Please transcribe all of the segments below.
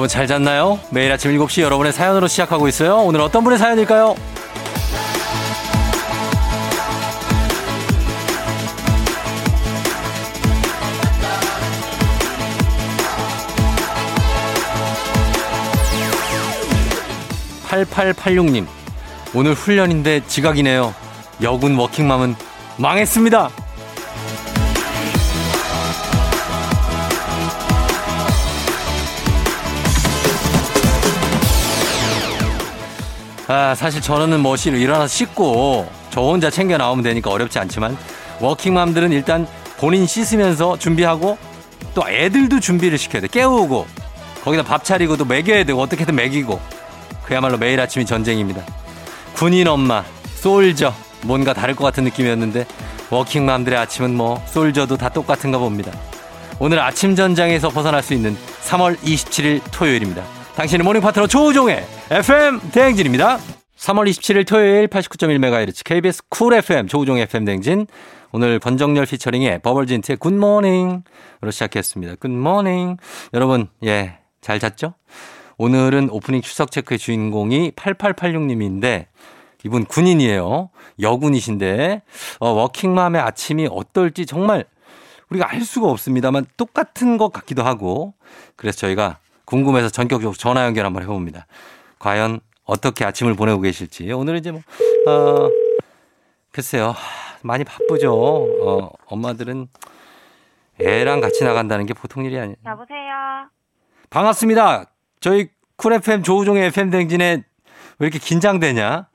여러분 잘 잤나요? 매일 아침 7시 여러분의 사연으로 시작하고 있어요. 오늘 어떤 분의 사연일까요? 8886님, 오늘 훈련인데 지각이네요. 여군 워킹맘은 망했습니다. 아, 사실 저는 뭐 일어나서 씻고 저 혼자 챙겨 나오면 되니까 어렵지 않지만 워킹맘들은 일단 본인 씻으면서 준비하고 또 애들도 준비를 시켜야 돼. 깨우고 거기다 밥 차리고 또 먹여야 되고 어떻게든 먹이고 그야말로 매일 아침이 전쟁입니다. 군인 엄마, 솔저 뭔가 다를 것 같은 느낌이었는데 워킹맘들의 아침은 뭐 솔저도 다 똑같은가 봅니다. 오늘 아침 전장에서 벗어날 수 있는 3월 27일 토요일입니다. 당신의 모닝 파트너 조우종의 FM 대행진입니다. 3월 27일 토요일 89.1MHz KBS 쿨 FM 조우종의 FM 대행진. 오늘 권정열 featuring의 버벌진트의 Good Morning으로 시작했습니다. Good morning. 여러분, 예, 잘 잤죠? 오늘은 오프닝 출석 체크의 주인공이 8886님인데 이분 군인이에요. 여군이신데 어, 워킹맘의 아침이 어떨지 정말 우리가 알 수가 없습니다만 똑같은 것 같기도 하고 그래서 저희가 궁금해서 전격적으로 전화 연결 한번 해봅니다. 과연 어떻게 아침을 보내고 계실지. 오늘은 이제 뭐, 어, 글쎄요. 많이 바쁘죠. 어, 엄마들은 애랑 같이 나간다는 게 보통 일이 아니에요. 여보세요. 반갑습니다. 저희 쿨 FM 조우종의 FM 댕진에 왜 이렇게 긴장되냐?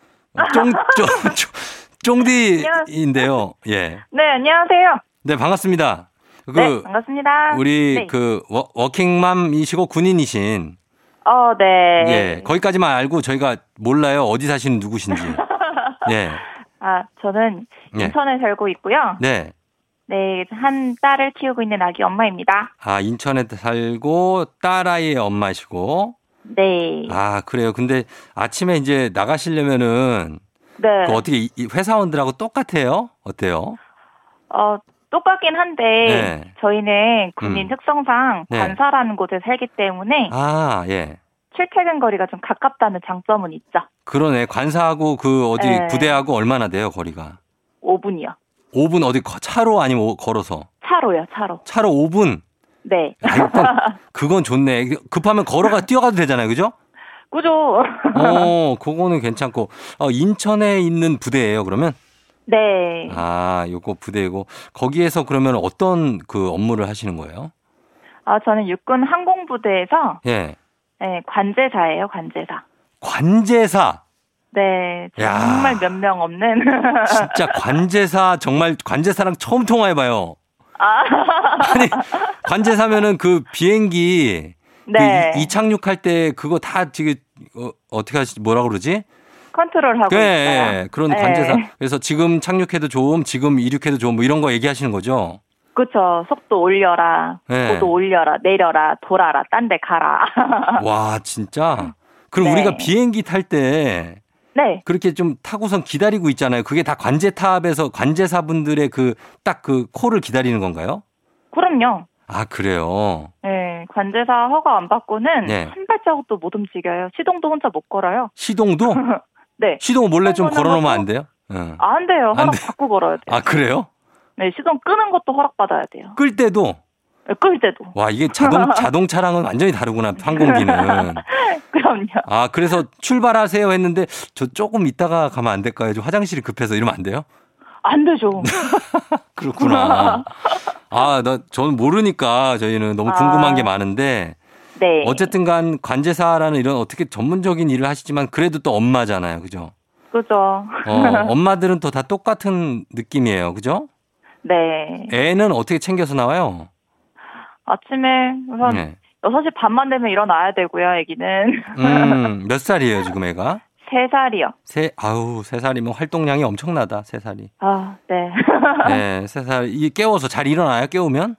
쫑, 쫑, 쫑, 쫑디인데요. 예. 네, 안녕하세요. 네, 반갑습니다. 그 네, 반갑습니다. 우리 네. 그 워, 워킹맘이시고 군인이신 어, 네. 예, 거기까지만 알고 저희가 몰라요. 어디 사시는 누구신지. 예. 아, 저는 예. 인천에 살고 있고요. 네. 네, 한 딸을 키우고 있는 아기 엄마입니다. 아, 인천에 살고 딸아이의 엄마시고. 네. 아, 그래요. 근데 아침에 이제 나가시려면은 네. 그 어떻게 회사원들하고 똑같아요? 어때요? 어, 똑같긴 한데 네. 저희는 군인 음. 특성상 네. 관사라는 곳에 살기 때문에 아, 예. 출퇴근 거리가 좀 가깝다는 장점은 있죠. 그러네. 관사하고 그 어디 네. 부대하고 얼마나 돼요, 거리가? 5분이요. 5분 어디 거- 차로 아니면 오- 걸어서? 차로요, 차로. 차로 5분. 네. 아, 그건 좋네. 급하면 걸어가 뛰어가도 되잖아요. 그죠? 그죠? 어, 그거는 괜찮고. 어, 인천에 있는 부대예요, 그러면? 네. 아, 요거 부대고 거기에서 그러면 어떤 그 업무를 하시는 거예요? 아, 저는 육군 항공부대에서 예. 네, 관제사예요, 관제사. 관제사. 네, 야. 정말 몇 명 없는. 진짜 관제사 정말 관제사랑 처음 통화해 봐요. 아, 아니, 관제사면은 그 비행기 네. 그 이, 이착륙할 때 그거 다 지금 어, 어떻게 하시 뭐라 그러지? 컨트롤하고 예, 있어요. 예, 그런 네. 관제사. 그래서 지금 착륙해도 좋음, 지금 이륙해도 좋음, 뭐 이런 거 얘기하시는 거죠? 그쵸. 속도 올려라. 네. 고도 올려라. 내려라. 돌아라. 딴 데 가라. 와, 진짜. 그럼 네. 우리가 비행기 탈 때 네. 그렇게 좀 타고선 기다리고 있잖아요. 그게 다 관제탑에서 관제사분들의 그 딱그 콜을 기다리는 건가요? 그럼요. 아, 그래요. 네. 관제사 허가 안 받고는 네. 한 발자국도 못 움직여요. 시동도 혼자 못 걸어요. 시동도? 네. 시동 몰래 좀 걸어놓으면 하고? 안 돼요? 응. 아, 안 돼요. 안 허락 돼. 받고 걸어야 돼요. 아, 그래요? 네. 시동 끄는 것도 허락 받아야 돼요. 끌 때도? 네, 끌 때도. 와, 이게 자동, 자동차랑은 완전히 다르구나, 항공기는. 그럼요. 아, 그래서 출발하세요 했는데 저 조금 있다가 가면 안 될까요? 저 화장실이 급해서 이러면 안 돼요? 안 되죠. 그렇구나. 아, 나, 저는 모르니까 저희는 너무 궁금한 아. 게 많은데 네. 어쨌든 간 관제사라는 이런 어떻게 전문적인 일을 하시지만 그래도 또 엄마잖아요. 그죠? 그죠. 어, 엄마들은 또 다 똑같은 느낌이에요. 그죠? 네. 애는 어떻게 챙겨서 나와요? 아침에 우선 네. 6시 반만 되면 일어나야 되고요, 아기는. 음, 몇 살이에요, 지금 애가? 3살이요. 세, 아우, 세 살이면 활동량이 엄청나다, 세 살이. 아, 네. 네, 세 살. 이 깨워서 잘 일어나요, 깨우면?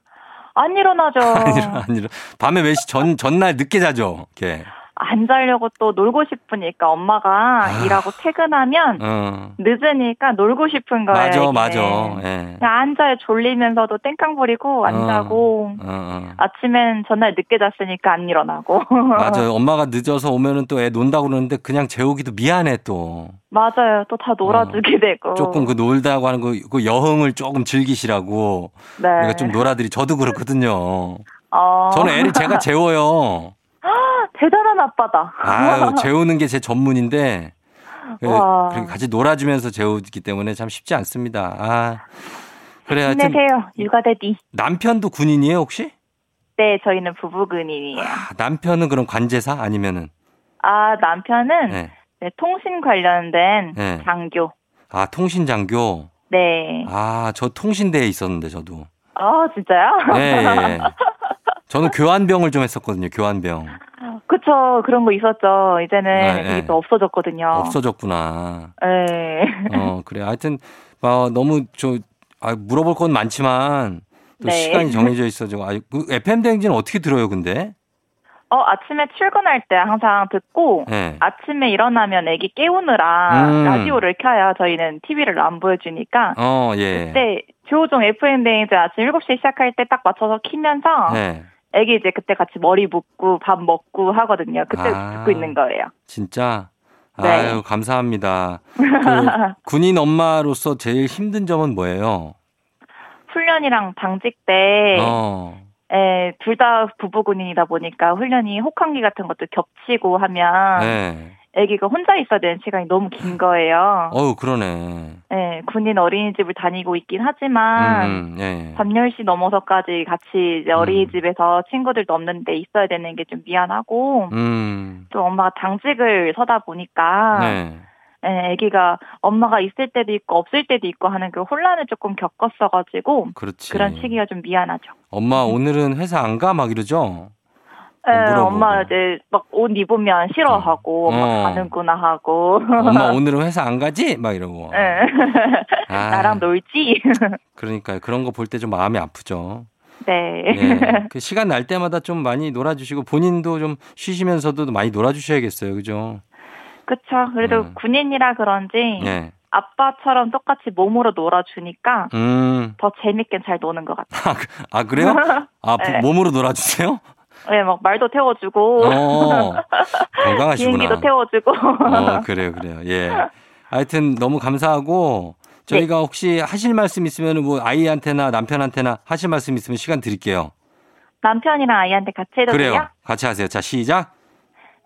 안 일어나죠. 안 일어나, 안 일어나. 밤에 몇 시, 전, 전날 늦게 자죠, 이렇게. 안 자려고 또 놀고 싶으니까 엄마가 아. 일하고 퇴근하면 어. 늦으니까 놀고 싶은 거예요. 맞아, 애기는. 맞아. 예. 그냥 앉아요 졸리면서도 땡깡 부리고 안 어. 자고 어, 어. 아침엔 전날 늦게 잤으니까 안 일어나고 맞아요. 엄마가 늦어서 오면은 또 애 논다고 그러는데 그냥 재우기도 미안해 또. 맞아요 또 다 놀아주게 되고 어. 조금 그 놀다고 하는 거, 그 여흥을 조금 즐기시라고. 네. 그러니까 좀 놀아드리, 저도 그렇거든요. 어. 저는 애를 제가 재워요. 대단한 아빠다. 아유, 재우는 게 제 전문인데. 그, 와. 같이 놀아주면서 재우기 때문에 참 쉽지 않습니다. 아. 그래, 하여튼 힘내세요 육아대디. 남편도 군인이에요, 혹시? 네 저희는 부부근이에요. 아, 남편은 그럼 관제사 아니면은? 아 남편은 네. 네, 통신 관련된 네. 장교. 아, 통신 장교. 네. 아, 저 통신대에 있었는데, 저도. 아 진짜요? 네, 예. 저는 교환병을 좀 했었거든요, 교환병. 그쵸 그런 거 있었죠. 이제는 네, 그게 네. 또 없어졌거든요. 없어졌구나. 네. 어, 그래. 하여튼, 어, 너무 저, 아, 물어볼 건 많지만, 또 네. 시간이 정해져 있어가지고, 아, 그 FM대행진은 어떻게 들어요, 근데? 어 아침에 출근할 때 항상 듣고 네. 아침에 일어나면 애기 깨우느라 음. 라디오를 켜요. 저희는 TV를 안 보여주니까. 어, 예. 그때 조우종 FM 대행제 아침 7시에 시작할 때 딱 맞춰서 키면서 네. 애기 이제 그때 같이 머리 묶고 밥 먹고 하거든요. 그때 아. 듣고 있는 거예요. 진짜? 네. 아유, 감사합니다. 그, 군인 엄마로서 제일 힘든 점은 뭐예요? 훈련이랑 당직 때 어, 둘다 부부 군인이다 보니까 훈련이 혹한기 같은 것도 겹치고 하면 네. 아기가 혼자 있어야 되는 시간이 너무 긴 거예요. 어우, 그러네. 네, 군인 어린이집을 다니고 있긴 하지만 음, 예. 밤 10시 넘어서까지 같이 이제 어린이집에서 친구들도 없는 데 있어야 되는 게 좀 미안하고 음, 또 엄마가 당직을 서다 보니까 네. 예, 아기가 엄마가 있을 때도 있고 없을 때도 있고 하는 그 혼란을 조금 겪었어가지고 그렇지. 그런 시기가 좀 미안하죠. 엄마 오늘은 회사 안 가? 막 이러죠? 예, 물어보고. 엄마 이제 막 옷 입으면 싫어하고 어. 엄마 가는구나 하고 엄마 오늘은 회사 안 가지? 막 이러고. 예. 아, 나랑 놀지. 그러니까 그런 거 볼 때 좀 마음이 아프죠. 네. 예. 그 시간 날 때마다 좀 많이 놀아주시고 본인도 좀 쉬시면서도 많이 놀아주셔야겠어요. 그죠? 그쵸. 그래도 음. 군인이라 그런지 예. 아빠처럼 똑같이 몸으로 놀아주니까 음. 더 재밌게 잘 노는 것 같아요. 아, 그- 아, 그래요? 아, 부- 네. 몸으로 놀아주세요? 네, 막 말도 태워주고 어, 건강하시구나. 비행기도 태워주고. 어, 그래요, 그래요. 예. 하여튼 너무 감사하고 저희가 혹시 하실 말씀 있으면 뭐 아이한테나 남편한테나 하실 말씀 있으면 시간 드릴게요. 남편이랑 아이한테 같이 해도 돼요? 그래요. 같이 하세요. 자, 시작.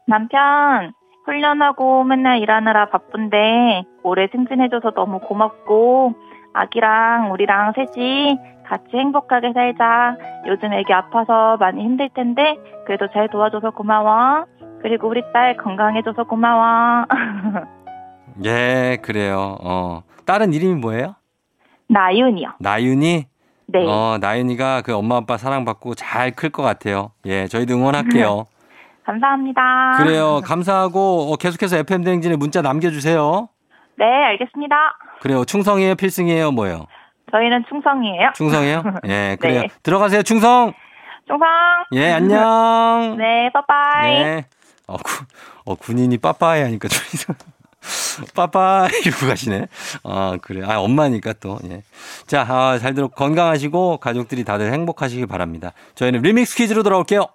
남편 훈련하고 맨날 일하느라 바쁜데 올해 승진해줘서 너무 고맙고 아기랑 우리랑 셋이 같이 행복하게 살자. 요즘 애기 아파서 많이 힘들 텐데 그래도 잘 도와줘서 고마워. 그리고 우리 딸 건강해줘서 고마워. 예, 그래요. 어. 딸은 이름이 뭐예요? 나윤이요. 나윤이? 네. 어, 나윤이가 그 엄마 아빠 사랑받고 잘 클 것 같아요. 예, 저희도 응원할게요. 감사합니다. 그래요. 감사하고 어, 계속해서 FM 대행진에 문자 남겨주세요. 네, 알겠습니다. 그래요. 충성이에요? 필승이에요? 뭐예요? 저희는 충성이에요. 충성이에요? 예, 그래요. 네. 들어가세요. 충성! 충성. 예, 안녕! 네, 빠빠이. 네. 어, 구, 어, 군인이 빠빠이 하니까 좀 이상. 빠빠이 이러고 가시네. 아, 그래. 아, 엄마니까 또. 예. 자, 아, 잘 들어 건강하시고 가족들이 다들 행복하시길 바랍니다. 저희는 리믹스 퀴즈로 돌아올게요.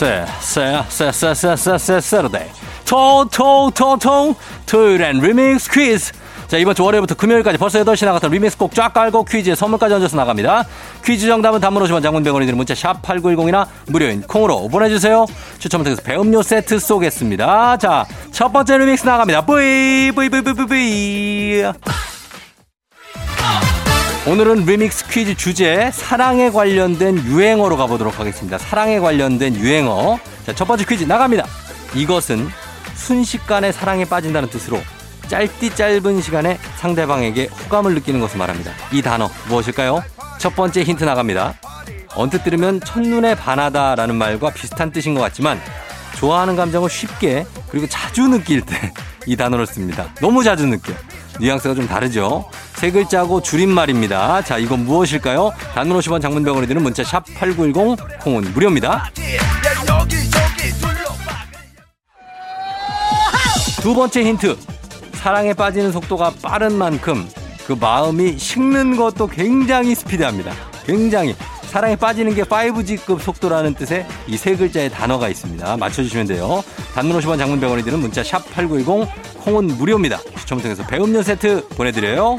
세, 세, 세, 세, 세, 세, 세, 세러데이. 토, 토요일엔 리믹스 퀴즈. 자, 이번 주 월요일부터 금요일까지 벌써 8시 나갔던 리믹스 곡 쫙 깔고 퀴즈에 선물까지 얹어서 나갑니다. 퀴즈 정답은 단문 50원 장문 100원이 드는 문자 샵 8910이나 무료인 콩으로 보내주세요. 추첨을 통해서 배음료 세트 쏘겠습니다. 자, 첫 번째 리믹스 나갑니다. 뿌이, 뿌이, 뿌이, 뿌이, 뿌이. 오늘은 리믹스 퀴즈 주제 사랑에 관련된 유행어로 가보도록 하겠습니다. 사랑에 관련된 유행어. 자, 첫 번째 퀴즈 나갑니다. 이것은 순식간에 사랑에 빠진다는 뜻으로 짧디 짧은 시간에 상대방에게 호감을 느끼는 것을 말합니다. 이 단어 무엇일까요? 첫 번째 힌트 나갑니다. 언뜻 들으면 첫눈에 반하다라는 말과 비슷한 뜻인 것 같지만 좋아하는 감정을 쉽게 그리고 자주 느낄 때 이 단어를 씁니다. 너무 자주 느껴. 뉘앙스가 좀 다르죠? 세 글자고 줄임말입니다. 자, 이건 무엇일까요? 단문 50원 장문병원이 드는 문자 샵 8910 콩은 무료입니다. 두 번째 힌트. 사랑에 빠지는 속도가 빠른 만큼 그 마음이 식는 것도 굉장히 스피드합니다. 굉장히. 사랑에 빠지는 게 5G급 속도라는 뜻의 이 세 글자의 단어가 있습니다. 맞춰주시면 돼요. 단문 50원 장문병원이 드는 문자 샵 8910 콩은 무료입니다. 추첨을 통해서 배음료 세트 보내드려요.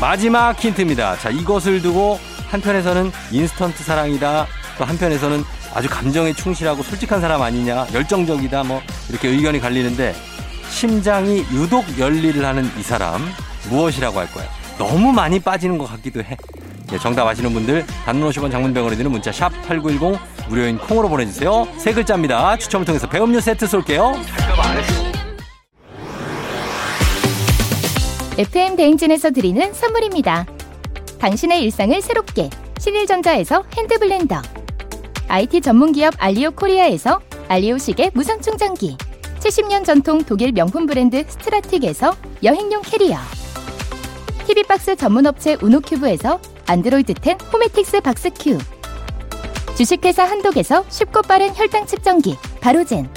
마지막 힌트입니다. 자, 이것을 두고 한편에서는 인스턴트 사랑이다. 또 한편에서는 아주 감정에 충실하고 솔직한 사람 아니냐, 열정적이다, 뭐, 이렇게 의견이 갈리는데, 심장이 유독 열일을 하는 이 사람, 무엇이라고 할 거예요? 너무 많이 빠지는 것 같기도 해. 네, 정답 아시는 분들, 단문 50원 장문병원에 드는 문자 샵 8910 무료인 콩으로 보내주세요. 세 글자입니다. 추첨을 통해서 배음료 세트 쏠게요. FM 대행진에서 드리는 선물입니다. 당신의 일상을 새롭게 신일전자에서 hand blender IT 전문기업 알리오 코리아에서 알리오 시계 무선 충전기 70년 전통 독일 명품 브랜드 스트라틱에서 여행용 캐리어 TV박스 전문업체 우노큐브에서 안드로이드 10 호메틱스 박스큐 주식회사 한독에서 쉽고 빠른 혈당 측정기 바로젠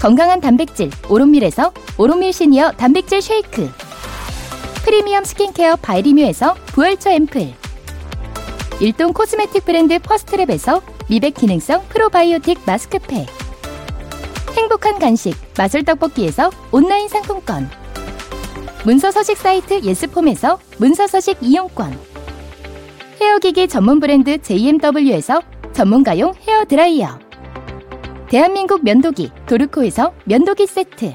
건강한 단백질 오롯밀에서 오롯밀 시니어 단백질 쉐이크 프리미엄 스킨케어 바이리뮤에서 부활초 앰플. 일동 코스메틱 브랜드 퍼스트랩에서 미백 기능성 프로바이오틱 마스크팩. 행복한 간식 마술 떡볶이에서 온라인 상품권. 문서 서식 사이트 예스폼에서 문서 서식 이용권. 헤어기기 전문 브랜드 JMW에서 전문가용 헤어 드라이어. 대한민국 면도기 도르코에서 면도기 세트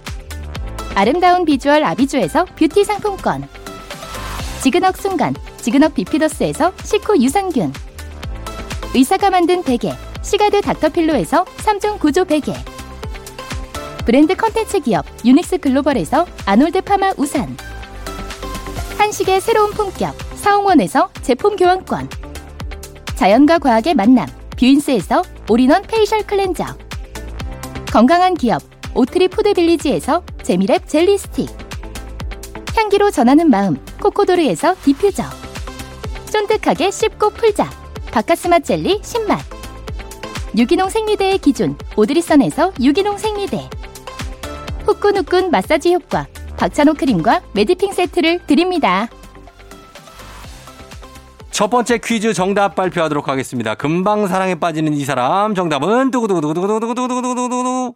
아름다운 비주얼 아비주에서 뷰티 상품권. 지그넉 순간 지그넉 비피더스에서 식후 유산균. 의사가 만든 베개 시가드 닥터필로에서 3중 구조 베개. 브랜드 컨텐츠 기업 유닉스 글로벌에서 아놀드 파마 우산. 한식의 새로운 품격 사옹원에서 제품 교환권. 자연과 과학의 만남 뷰인스에서 all-in-one facial cleanser. 건강한 기업 오트리 푸드빌리지에서 재미랩 젤리 스틱 향기로 전하는 마음 코코도르에서 디퓨저 쫀득하게 씹고 풀자 바카스맛 젤리 10맛 유기농 생리대의 기준 오드리선에서 유기농 생리대 후끈후끈 마사지 효과 박찬호 크림과 매디핑 세트를 드립니다. 첫 번째 퀴즈 정답 발표하도록 하겠습니다. 금방 사랑에 빠지는 이 사람 정답은 두구두구두구두구두구두구두구두구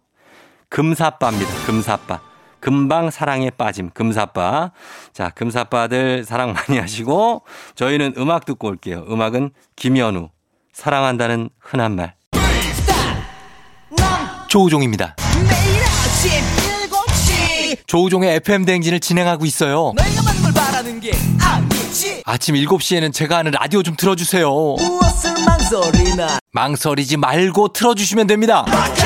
금사빠입니다. 금사빠. 금방 사랑에 빠짐 금사빠. 자, 금사빠들 사랑 많이 하시고 저희는 음악 듣고 올게요. 음악은 김현우 사랑한다는 흔한 말. 조우종입니다. 매일 아침 7시 조우종의 FM 대행진을 진행하고 있어요. 내가 받는 걸 바라는 게 아니지 아침 7시에는 제가 하는 라디오 좀 틀어주세요. 무엇을 망설이나 망설이지 말고 틀어주시면 됩니다. 락앤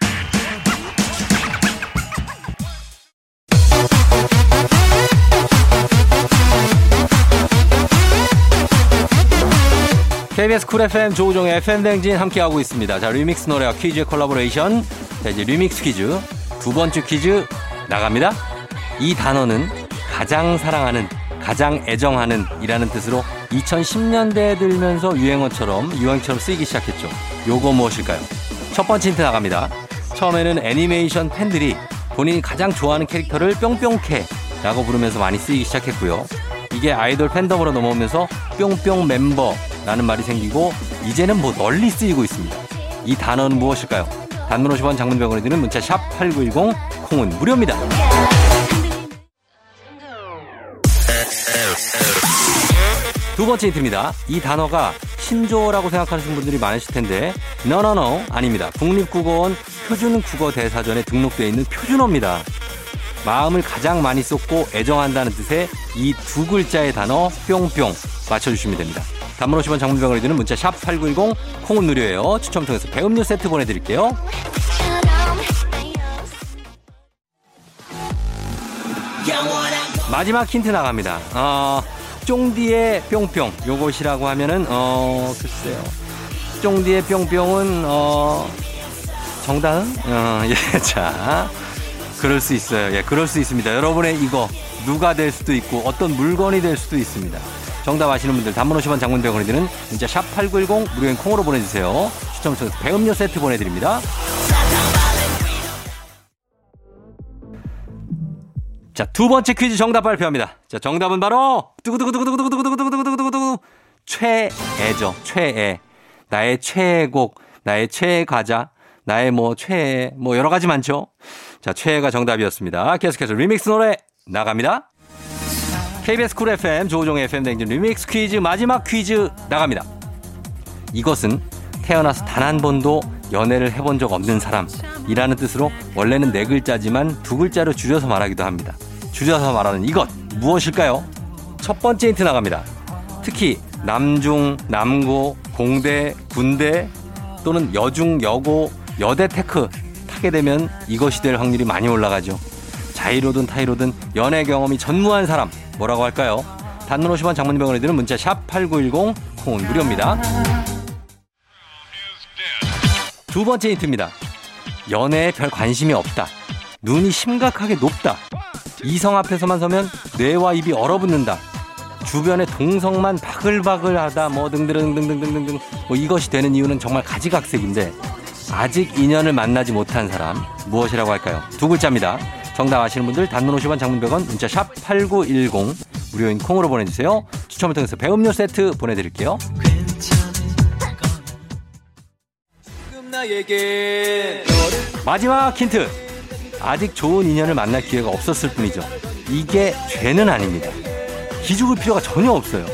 KBS 쿨 FM 조우종의 FM 대행진 함께하고 있습니다. 자, 리믹스 노래와 퀴즈의 콜라보레이션. 자, 이제 리믹스 퀴즈. 두 번째 퀴즈 나갑니다. 이 단어는 가장 사랑하는, 가장 애정하는 이라는 뜻으로 2010년대에 들면서 유행어처럼, 유행처럼 쓰이기 시작했죠. 요거 무엇일까요? 첫 번째 힌트 나갑니다. 처음에는 애니메이션 팬들이 본인이 가장 좋아하는 캐릭터를 뿅뿅캐 라고 부르면서 많이 쓰이기 시작했고요. 이게 아이돌 팬덤으로 넘어오면서 뿅뿅 멤버 라는 말이 생기고 이제는 뭐 널리 쓰이고 있습니다. 이 단어는 무엇일까요? 단문 50원 장문병원에 드는 문자 샵 8910 콩은 무료입니다. 두 번째 힌트입니다. 이 단어가 신조어라고 생각하시는 분들이 많으실 텐데 너너너 아닙니다. 국립국어원 표준국어 대사전에 등록되어 있는 표준어입니다. 마음을 가장 많이 쏟고 애정한다는 뜻의 이 두 글자의 단어 뿅뿅 맞춰주시면 됩니다. 단문 50원 장문병원에 드는 문자 샵 8910 콩은 무료예요. 추첨 통해서 배음료 세트 보내드릴게요. 마지막 힌트 나갑니다. 어, 쫑디의 뿅뿅 요것이라고 하면은 어 글쎄요. 쫑디의 뿅뿅은 어 정다은? 어, 예, 자. 그럴 수 있어요. 예, 그럴 수 있습니다. 여러분의 이거 누가 될 수도 있고 어떤 물건이 될 수도 있습니다. 정답 아시는 분들 단문 50원 장문병원에 드는 문자 샵 8910 무료인 콩으로 보내주세요. 추첨 통해서 배음료 세트 보내드립니다. 자, 두 번째 퀴즈 정답 발표합니다. 자, 정답은 바로 두구두구두구두구두구두구두구두구두구두구 최애죠. 최애. 나의 최애곡, 나의 최애 과자, 나의 뭐 최애 뭐 여러 가지 많죠. 자, 최애가 정답이었습니다. 계속해서 리믹스 노래 나갑니다. KBS 쿨 FM 조우종의 FM 댕진 리믹스 퀴즈 마지막 퀴즈 나갑니다. 이것은 태어나서 단 한 번도 연애를 해본 적 없는 사람이라는 뜻으로 원래는 네 글자지만 두 글자로 줄여서 말하기도 합니다. 줄여서 말하는 이것 무엇일까요? 첫 번째 힌트 나갑니다. 특히 남중, 남고, 공대, 군대 또는 여중, 여고, 여대 tech 타게 되면 이것이 될 확률이 많이 올라가죠. 자의로든 타의로든 연애 경험이 전무한 사람 뭐라고 할까요? 단문 50원 장문 100원이 드는 문자 샵 8910 콩은 무료입니다. 두 번째 힌트입니다. 연애에 별 관심이 없다. 눈이 심각하게 높다. 이성 앞에서만 서면 뇌와 입이 얼어붙는다. 주변에 동성만 바글바글하다 뭐 등등등등등등등 뭐 이것이 되는 이유는 정말 가지각색인데 아직 인연을 만나지 못한 사람 무엇이라고 할까요? 두 글자입니다. 정답 아시는 분들 단문 50원 장문 100원 문자 샵 8910 무료인 콩으로 보내주세요. 추첨을 통해서 배음료 세트 보내드릴게요. 마지막 힌트. 아직 좋은 인연을 만날 기회가 없었을 뿐이죠. 이게 죄는 아닙니다. 기죽을 필요가 전혀 없어요.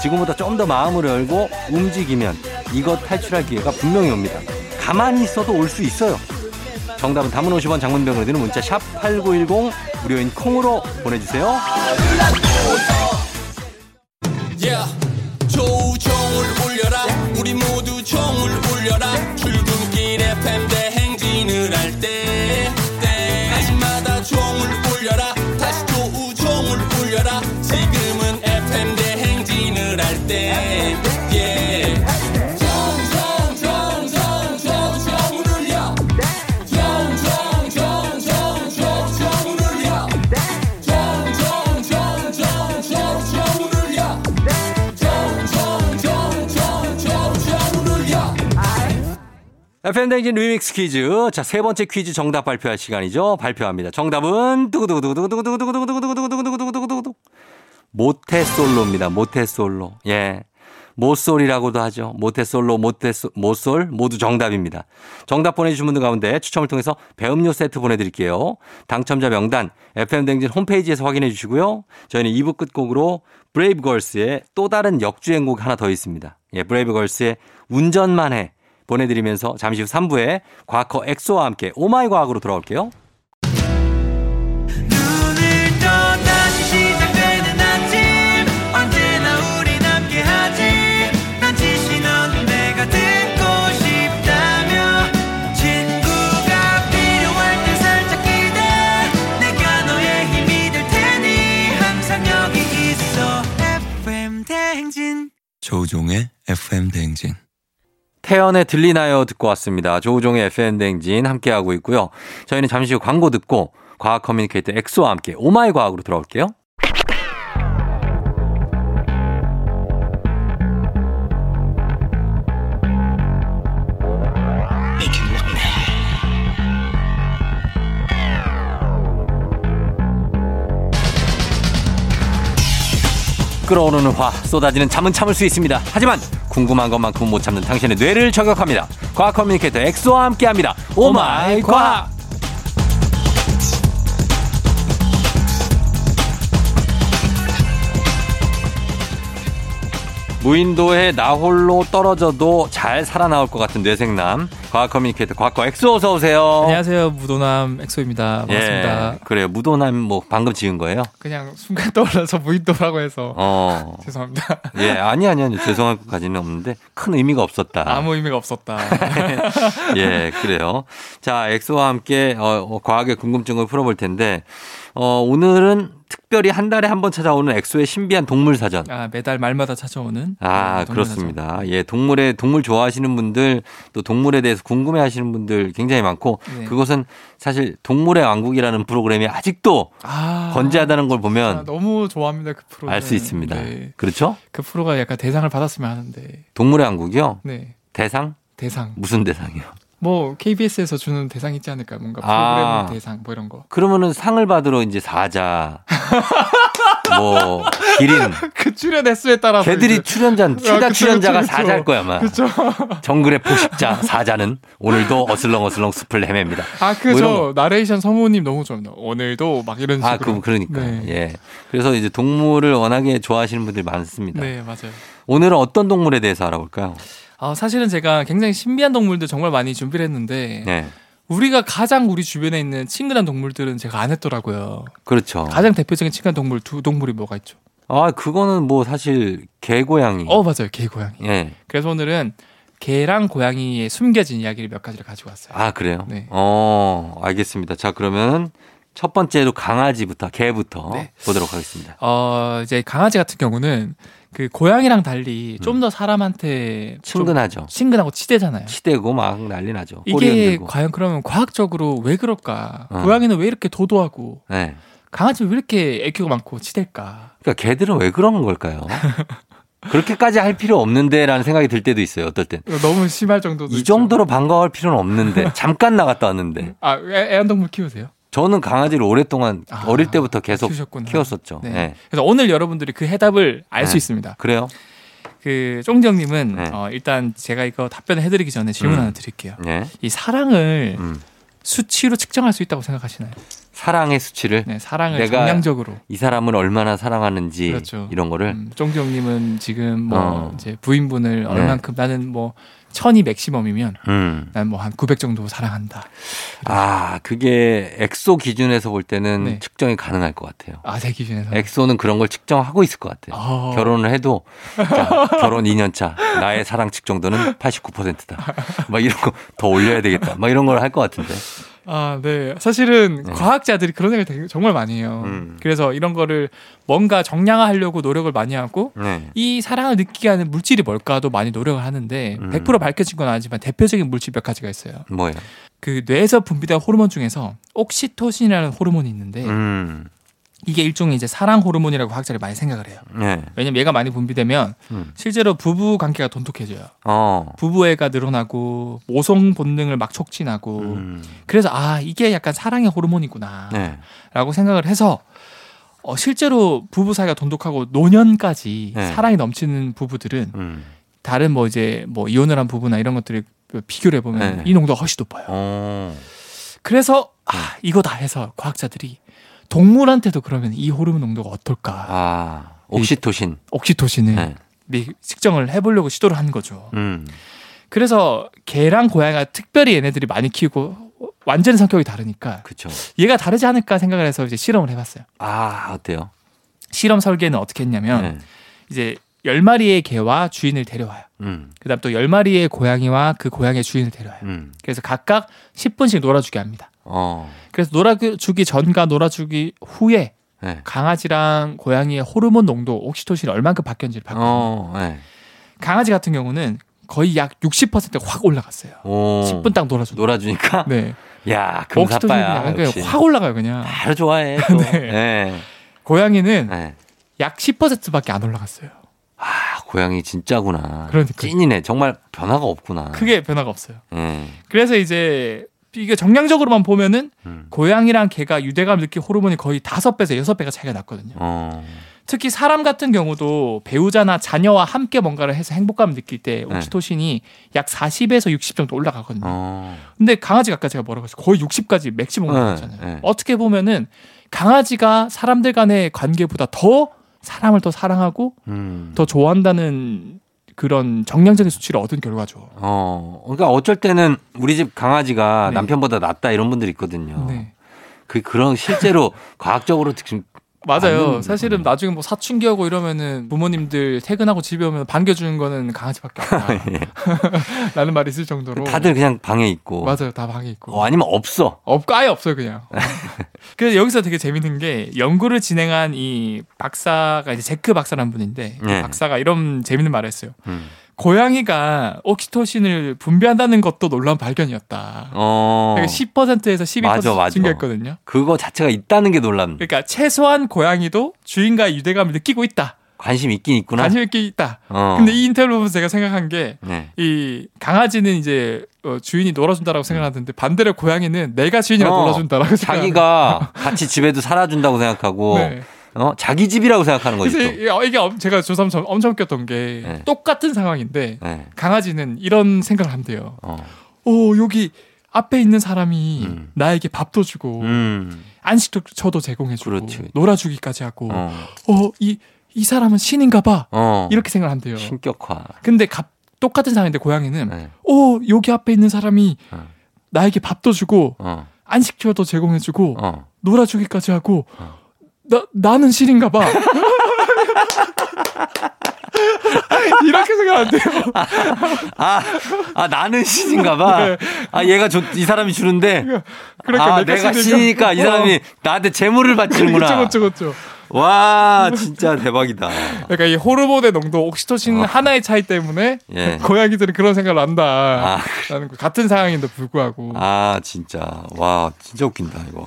지금보다 좀 더 마음을 열고 움직이면 이것 탈출할 기회가 분명히 옵니다. 가만히 있어도 올 수 있어요. 정답은 담은 50원 장문병으로 드는 문자 샵 8910 무료인 콩으로 보내주세요. 댕진 리믹스 퀴즈. 자, 세 번째 퀴즈 정답 발표할 시간이죠. 발표합니다. 정답은 두구두구두구두구두구두구두구두구두구두구두구두구두구 모태솔로입니다. 모태솔로. 예. 모솔이라고도 하죠. 모태솔로, 모태솔, 모솔 모두 정답입니다. 정답 보내주신 분들 가운데 추첨을 통해서 배음료 세트 보내드릴게요. 당첨자 명단 FM댕진 홈페이지에서 확인해 주시고요. 저희는 2부 끝곡으로 브레이브걸스의 또 다른 역주행곡 하나 더 있습니다. 예, 브레이브걸스의 운전만 해 보내드리면서 잠시 후 3부에 과커 엑소와 함께 오마이 과학으로 돌아올게요. 조우종의 FM 대행진. 태연의 들리나요 듣고 왔습니다. 조우종의 FM 댕진 함께하고 있고요. 저희는 잠시 후 광고 듣고 과학 communicator 엑소와 함께 Oh my 과학으로 돌아올게요. 끓어오르는 화 쏟아지는 잠은 참을 수 있습니다. 하지만 궁금한 것만큼 못 참는 당신의 뇌를 저격합니다. 과학 communicator 엑소와 함께합니다. Oh my 과학. 무인도에 나홀로 떨어져도 잘 살아나올 것 같은 뇌섹남 과학 communicator 과학과 엑소 어서 오세요. 안녕하세요 무도남 엑소입니다 반갑습니다 예, 그래요. 무도남 뭐 방금 지은 거예요? 그냥 순간 떠올라서 무인도라고 해서 어. 죄송합니다 예, 아니 아니 아니 죄송할 것까지는 없는데 큰 의미가 없었다. 아무 의미가 없었다 예, 그래요. 자, 엑소와 함께 어, 어, 과학의 궁금증을 풀어볼 텐데 어, 오늘은 특별히 한 달에 한 번 찾아오는 엑소의 신비한 동물 사전. 아 매달 말마다 찾아오는 아, 네. 그렇습니다. 예, 동물의 동물 좋아하시는 분들 또 동물에 대해서 궁금해 하시는 분들 굉장히 많고 네. 그것은 사실 동물의 왕국이라는 프로그램이 아직도 아, 건재하다는 걸 아, 보면 너무 좋아합니다 그 프로 알수 있습니다. 네. 그렇죠? 그 프로가 약간 대상을 받았으면 하는데 동물의 왕국이요? 네 대상? 대상 무슨 대상이요? 뭐 KBS에서 주는 대상 있지 않을까 뭔가 아. 프로그램 대상 뭐 이런 거 그러면은 상을 받으러 이제 사자, 뭐 기린, 그 출연 횟수에 따라서 걔들이 이제- 출연자 최다 그쵸, 출연자가 그쵸, 그쵸. 사자일 거야 아마. 그쵸 정글의 포식자 사자는 오늘도 어슬렁어슬렁 숲을 헤맵니다. 아그뭐저 나레이션 성우님 너무 좋아합니다 오늘도 막 이런 식으로 아, 그 그러니까 네. 예. 그래서 이제 동물을 워낙에 좋아하시는 분들이 많습니다. 네 맞아요 오늘은 어떤 동물에 대해서 알아볼까요? 아, 사실은 제가 굉장히 신비한 동물들 정말 많이 준비를 했는데 네, 우리가 가장 우리 주변에 있는 친근한 동물들은 제가 안 했더라고요. 그렇죠. 가장 대표적인 친근한 동물 두 동물이 뭐가 있죠? 아, 그거는 뭐 사실 개고양이. 어 맞아요, 개 고양이. 예. 그래서 오늘은 개랑 고양이의 숨겨진 이야기를 몇 가지를 가지고 왔어요. 아, 그래요? 네. 어, 알겠습니다. 자, 그러면 첫 번째로 강아지부터, 개부터 네. 보도록 하겠습니다. 어 이제 강아지 같은 경우는 그 고양이랑 달리 좀 더 사람한테 좀 음. 친근하죠. 친근하고 치대잖아요. 치대고 막 난리 나죠. 이게. 과연 그러면 과학적으로 왜 그럴까? 어. 고양이는 왜 이렇게 도도하고 네. 강아지는 왜 이렇게 애교가 많고 치댈까? 그러니까 개들은 왜 그런 걸까요? 그렇게까지 할 필요 없는데라는 생각이 들 때도 있어요. 어떨 땐. 너무 심할 정도도 이 있죠. 정도로 반가워할 필요는 없는데 잠깐 나갔다 왔는데 아, 애- 애완동물 키우세요? 저는 강아지를 오랫동안 아, 어릴 때부터 계속 키우셨구나. 키웠었죠. 네. 네. 그래서 오늘 여러분들이 그 해답을 알수 네. 있습니다. 그래요? 그 쫑정님은 네. 어, 일단 제가 이거 답변을 해드리기 전에 질문 음. 하나 드릴게요. 네. 이 사랑을 음. 수치로 측정할 수 있다고 생각하시나요? 사랑의 수치를 네, 사랑을 내가 정량적으로. 이 사람을 얼마나 사랑하는지 그렇죠. 이런 거를 음, 쫑정님은 지금 뭐 어. 이제 부인분을 네. 얼만큼 나는 뭐 천이 맥시멈이면 음. 난 뭐 한 900 정도 사랑한다. 아, 그게 엑소 기준에서 볼 때는 네. 측정이 가능할 것 같아요. 아, 제 기준에서. 엑소는 그런 걸 측정하고 있을 것 같아요. 어. 결혼을 해도 자, 결혼 2년 차 나의 사랑 측 정도는 89%다. 막 이런 거 더 올려야 되겠다. 막 이런 걸 할 것 같은데. 아, 네. 사실은 네. 과학자들이 그런 생각을 되게 정말 많이 해요. 음. 그래서 이런 거를 뭔가 정량화하려고 노력을 많이 하고 네. 이 사랑을 느끼게 하는 물질이 뭘까도 많이 노력을 하는데 음. 100% 밝혀진 건 아니지만 대표적인 물질 몇 가지가 있어요. 뭐예요? 그 뇌에서 분비된 호르몬 중에서 옥시토신이라는 호르몬이 있는데 음. 이게 일종의 이제 사랑 호르몬이라고 과학자들이 많이 생각을 해요. 네. 왜냐면 얘가 많이 분비되면 음. 실제로 부부 관계가 돈독해져요. 어. 부부애가 늘어나고 모성 본능을 막 촉진하고 음. 그래서 아 이게 약간 사랑의 호르몬이구나. 네. 라고 생각을 해서 어, 실제로 부부 사이가 돈독하고 노년까지 네. 사랑이 넘치는 부부들은 음. 다른 뭐 이제 뭐 이혼을 한 부부나 이런 것들을 비교를 해보면 네. 이 농도가 훨씬 높아요. 어. 그래서 아 이거다 해서 과학자들이 동물한테도 그러면 이 호르몬 농도가 어떨까 아. 옥시토신. 옥시토신을 네. 미- 측정을 해보려고 시도를 한 거죠. 음. 그래서 개랑 고양이가 특별히 얘네들이 많이 키우고 완전히 성격이 다르니까 그쵸. 얘가 다르지 않을까 생각을 해서 이제 실험을 해봤어요. 아, 어때요? 실험 설계는 어떻게 했냐면 네. 이제 열 마리의 개와 주인을 데려와요. 음. 그다음 또 열 마리의 고양이와 그 고양이의 주인을 데려와요. 음. 그래서 각각 10분씩 놀아주게 합니다. 어. 그래서 놀아주기 전과 놀아주기 후에 네. 강아지랑 고양이의 호르몬 농도 옥시토신이 얼만큼 바뀌었는지를 봤거든요. 어. 네. 강아지 같은 경우는 거의 약 60%가 확 올라갔어요. 오. 10분 딱 놀아줘. 놀아주니까. 네. 야, 금사빠야. 그냥. 확 올라가요 그냥. 바로 좋아해. 또. 네. 네. 고양이는 네. 약 10%밖에 안 올라갔어요. 아, 고양이 진짜구나. 그러니까. 찐이네. 정말 변화가 없구나. 크게 변화가 없어요. 네. 그래서 이제 이게 정량적으로만 보면은 음. 고양이랑 개가 유대감 느낄 호르몬이 거의 다섯 배에서 여섯 배가 차이가 났거든요. 어. 특히 사람 같은 경우도 배우자나 자녀와 함께 뭔가를 해서 행복감을 느낄 때 네. 옥시토신이 약 40에서 60 정도 올라가거든요. 어. 근데 강아지가 아까 제가 뭐라고 했어요? 거의 60까지 맥시멈 네, 올라가잖아요. 네. 어떻게 보면은 강아지가 사람들 간의 관계보다 더 사람을 더 사랑하고 음. 더 좋아한다는 그런 정량적인 수치를 얻은 결과죠. 어. 그러니까 어쩔 때는 우리 집 강아지가 네. 남편보다 낫다 이런 분들이 있거든요. 네. 그 그런 실제로 과학적으로 지금 맞아요. 사실은 거네. 나중에 뭐 사춘기 하고 이러면은 부모님들 퇴근하고 집에 오면 반겨주는 거는 강아지밖에 없다. 라는 말이 있을 정도로. 예. 다들 그냥 방에 있고. 맞아요. 다 방에 있고. 어, 아니면 없어. 없, 아예 없어요, 그냥. 그래서 여기서 되게 재밌는 게 연구를 진행한 이 박사가 이제 제크 박사라는 분인데 그 네. 박사가 이런 재밌는 말을 했어요. 음. 고양이가 옥시토신을 분비한다는 것도 놀라운 발견이었다. 어. 그러니까 10%에서 12% 맞아, 맞아. 증가했거든요. 그거 자체가 있다는 게 놀랍네. 그러니까 최소한 고양이도 주인과의 유대감을 느끼고 있다. 관심 있긴 있구나. 관심 있게 있다. 어. 근데 이 인터뷰 보면서 제가 생각한 게 네. 이 강아지는 이제 어, 주인이 놀아준다라고 생각하는데 반대로 고양이는 내가 주인이랑 어, 놀아준다라고 생각. 자기가 같이 집에도 살아준다고 생각하고 네. 어 자기 집이라고 생각하는 거지. 그래서 또. 이게, 어, 제가 조사하면서 엄청 웃겼던 게 네. 똑같은 상황인데 네. 강아지는 이런 생각을 한대요. 어. 오 여기 앞에 있는 사람이 음. 나에게 밥도 주고 음. 안식처도 제공해주고 그렇지. 놀아주기까지 하고 어. 어이 이 사람은 신인가봐 어. 이렇게 생각을 한대요. 신격화. 근데 갑- 똑같은 상황인데 고양이는 네. 오 여기 앞에 있는 사람이 어. 나에게 밥도 주고 어. 안식처도 제공해주고 어. 놀아주기까지 하고 어. 나 나는 신인가 봐. 이렇게 생각한대요. 아, 아 나는 신인가 봐. 네. 아 얘가 저, 이 사람이 주는데 그러니까 아 내가 신이니까 이 사람이 나한테 재물을 바치는구나. 그렇죠, 그렇죠, 그렇죠. 와 진짜 대박이다. 그러니까 이 호르몬의 농도, 옥시토신 어. 하나의 차이 때문에 예. 고양이들은 그런 생각을 아, 한다라는 거. 같은 상황인데 불구하고. 아 진짜 와 진짜 웃긴다 이거.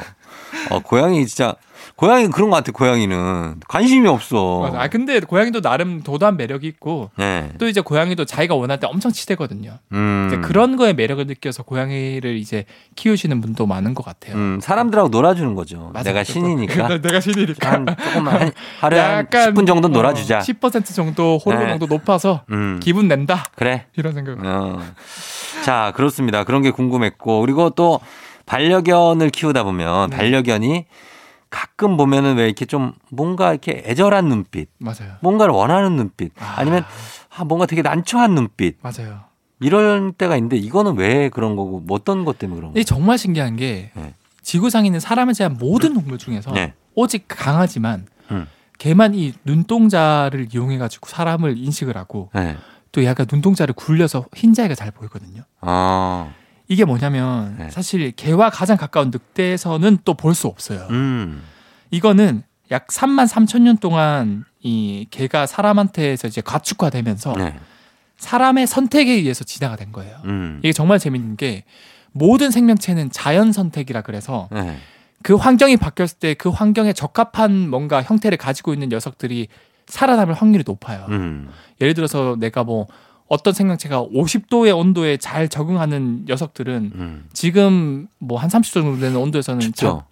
어 고양이 진짜 고양이 그런 것 같아. 고양이는 관심이 없어. 맞아. 아 근데 고양이도 나름 도도한 매력이 있고 네. 또 이제 고양이도 자기가 원할 때 엄청 치대거든요. 음. 이제 그런 거에 매력을 느껴서 고양이를 이제 키우시는 분도 많은 것 같아요. 음, 사람들하고 놀아주는 거죠. 맞아. 내가 신이니까. 내가 신이니까. 한 조금만 한, 하루에 한 10분 정도 놀아주자. 어, 10% 정도 호르몬 네. 농도 높아서 음. 기분 낸다. 그래. 이런 생각. 어. 자, 그렇습니다. 그런 게 궁금했고. 그리고 또 반려견을 키우다 보면 네. 반려견이 가끔 보면은 왜 이렇게 좀 뭔가 이렇게 애절한 눈빛, 맞아요. 뭔가를 원하는 눈빛, 아. 아니면 아, 뭔가 되게 난처한 눈빛, 맞아요. 이런 때가 있는데 이거는 왜 그런 거고 뭐 어떤 것 때문에 그런 거예요? 정말 신기한 게 네. 지구상에 있는 사람을 제한 모든 동물 중에서 네. 오직 강아지만 음. 걔만 이 눈동자를 이용해 가지고 사람을 인식을 하고 네. 또 약간 눈동자를 굴려서 흰자위가 잘 보이거든요. 아, 이게 뭐냐면 네. 사실 개와 가장 가까운 늑대에서는 또 볼 수 없어요. 음, 이거는 약 3만 3천 년 동안 이 개가 사람한테서 이제 가축화되면서 네. 사람의 선택에 의해서 진화가 된 거예요. 음, 이게 정말 재밌는 게 모든 생명체는 자연 선택이라 그래서 네. 그 환경이 바뀌었을 때 그 환경에 적합한 뭔가 형태를 가지고 있는 녀석들이 살아남을 확률이 높아요. 음, 예를 들어서 내가 뭐 어떤 생명체가 50도의 온도에 잘 적응하는 녀석들은 음, 지금 뭐 한 30도 정도 되는 온도에서는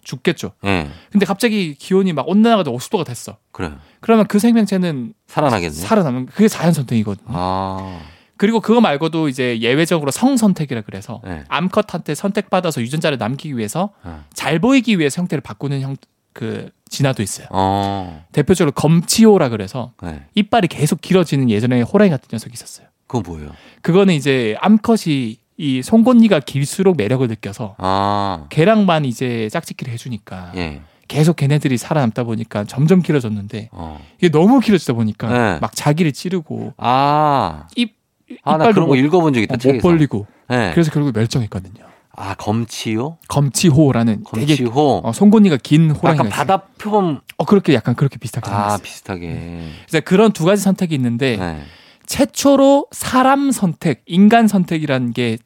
죽겠죠. 네. 근데 갑자기 기온이 막 온난화가 50도가 됐어. 그래. 그러면 그 생명체는 살아나겠네. 살아남는 그게 자연 선택이거든요. 아, 그리고 그거 말고도 이제 예외적으로 성 선택이라 그래서 네. 암컷한테 선택받아서 유전자를 남기기 위해서 어. 잘 보이기 위해서 형태를 바꾸는 형 그 진화도 있어요. 어, 대표적으로 검치호라 그래서 네. 이빨이 계속 길어지는 예전에 호랑이 같은 녀석이 있었어요. 그건 뭐예요? 그거는 이제 암컷이 이 송곳니가 길수록 매력을 느껴서 아, 걔랑만 이제 짝짓기를 해주니까 예. 계속 걔네들이 살아남다 보니까 점점 길어졌는데 어. 이게 너무 길어지다 보니까 네. 막 자기를 찌르고 아, 입 아, 나 이빨도 그런 거 못- 읽어본 적 있다, 어, 책에서. 못 벌리고 네. 그래서 결국 멸종했거든요. 아, 검치요? 검치호라는 검치호. 어, 송곳니가 긴 호랑이가 약간. 바다 표범. 어 그렇게 약간 그렇게 비슷하게 아, 생겼어요. 비슷하게. 그래서 그런 두 가지 선택이 있는데 네. 최초로 사람 선택, 인간 선택이라는 게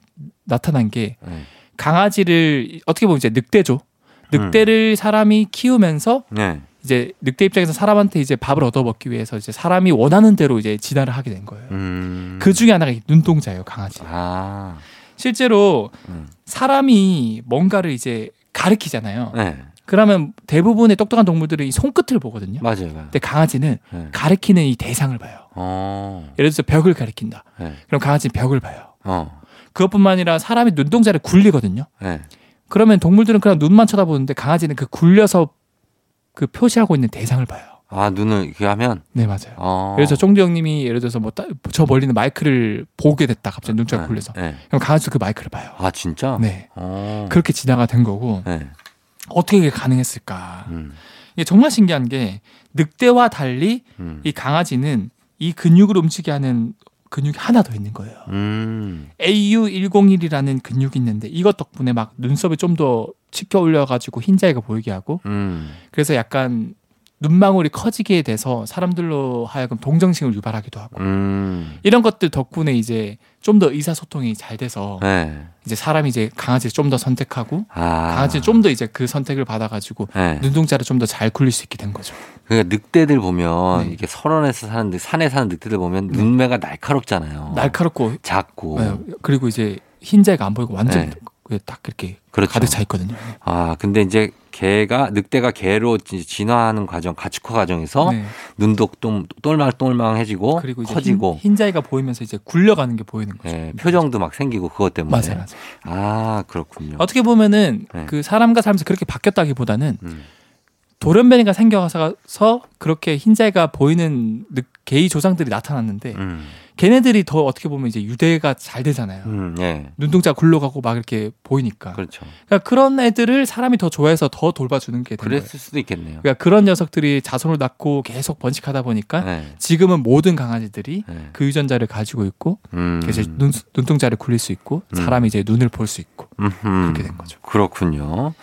나타난 게 네. 강아지를 어떻게 보면 이제 늑대죠. 음. 늑대를 사람이 키우면서 네. 이제 늑대 입장에서 사람한테 이제 밥을 얻어 먹기 위해서 이제 사람이 원하는 대로 이제 진화를 하게 된 거예요. 음. 그 중에 하나가 이 눈동자예요, 강아지. 아. 실제로 음. 사람이 뭔가를 이제 가르키잖아요. 네. 그러면 대부분의 똑똑한 동물들은 이 손끝을 보거든요. 맞아요. 맞아요. 근데 강아지는 네. 가리키는 이 대상을 봐요. 어. 예를 들어서 벽을 가리킨다. 네. 그럼 강아지는 벽을 봐요. 어. 그것뿐만 아니라 사람이 눈동자를 굴리거든요. 네. 그러면 동물들은 그냥 눈만 쳐다보는데 강아지는 그 굴려서 그 표시하고 있는 대상을 봐요. 아, 눈을 이렇게 하면 네 맞아요. 어. 그래서 쫑디 형님이 예를 들어서 뭐 저 멀리는 마이크를 보게 됐다 갑자기 눈치가 네. 굴려서 네. 그럼 강아지도 그 마이크를 봐요. 아, 진짜? 네 어. 그렇게 진화가 된 거고 네. 어떻게 이게 가능했을까? 음. 이게 정말 신기한 게 늑대와 달리 음. 이 강아지는 이 근육을 움직이게 하는 근육이 하나 더 있는 거예요. 음. AU101이라는 근육이 있는데 이것 덕분에 막 눈썹이 좀 더 치켜 올려가지고 흰자위가 보이게 하고 음. 그래서 약간 눈망울이 커지게 돼서 사람들로 하여금 동정심을 유발하기도 하고 음. 이런 것들 덕분에 이제 좀 더 의사소통이 잘 돼서 네. 이제 사람이 이제 강아지를 좀 더 선택하고 아. 강아지는 좀더 이제 그 선택을 받아가지고 네. 눈동자를 좀 더 잘 굴릴 수 있게 된 거죠. 그러니까 늑대들 보면 네. 이렇게 설원에서 사는 늑- 산에 사는 늑대들 보면 눈매가 날카롭잖아요. 날카롭고 작고. 네, 그리고 이제 흰자가 안 보이고 완전 네. 히딱 이렇게 그렇죠. 가득 차 있거든요. 아, 근데 이제 개가 늑대가 개로 진화하는 과정, 가축화 과정에서 네. 눈도 좀 똘망똘망해지고 그리고 커지고 흰, 흰자위가 보이면서 이제 굴려가는 게 보이는 거죠. 예, 표정도 막 생기고 그것 때문에. 맞아요, 맞아요. 아, 그렇군요. 어떻게 보면은 네. 그 사람과 살면서 그렇게 바뀌었다기보다는 음. 돌연변이가 생겨서 그렇게 흰자위가 보이는 늑- 개의 조상들이 나타났는데 음. 걔네들이 더 어떻게 보면 이제 유대가 잘 되잖아요. 음, 예. 눈동자 굴러가고 막 이렇게 보이니까. 그렇죠. 그러니까 그런 애들을 사람이 더 좋아해서 더 돌봐주는 게된 거예요. 그랬을 수도 있겠네요. 그러니까 그런 녀석들이 자손을 낳고 계속 번식하다 보니까 네. 지금은 모든 강아지들이 네. 그 유전자를 가지고 있고 음. 그래서 눈, 눈동자를 굴릴 수 있고 음. 사람이 이제 눈을 볼 수 있고 음흠. 그렇게 된 거죠. 그렇군요.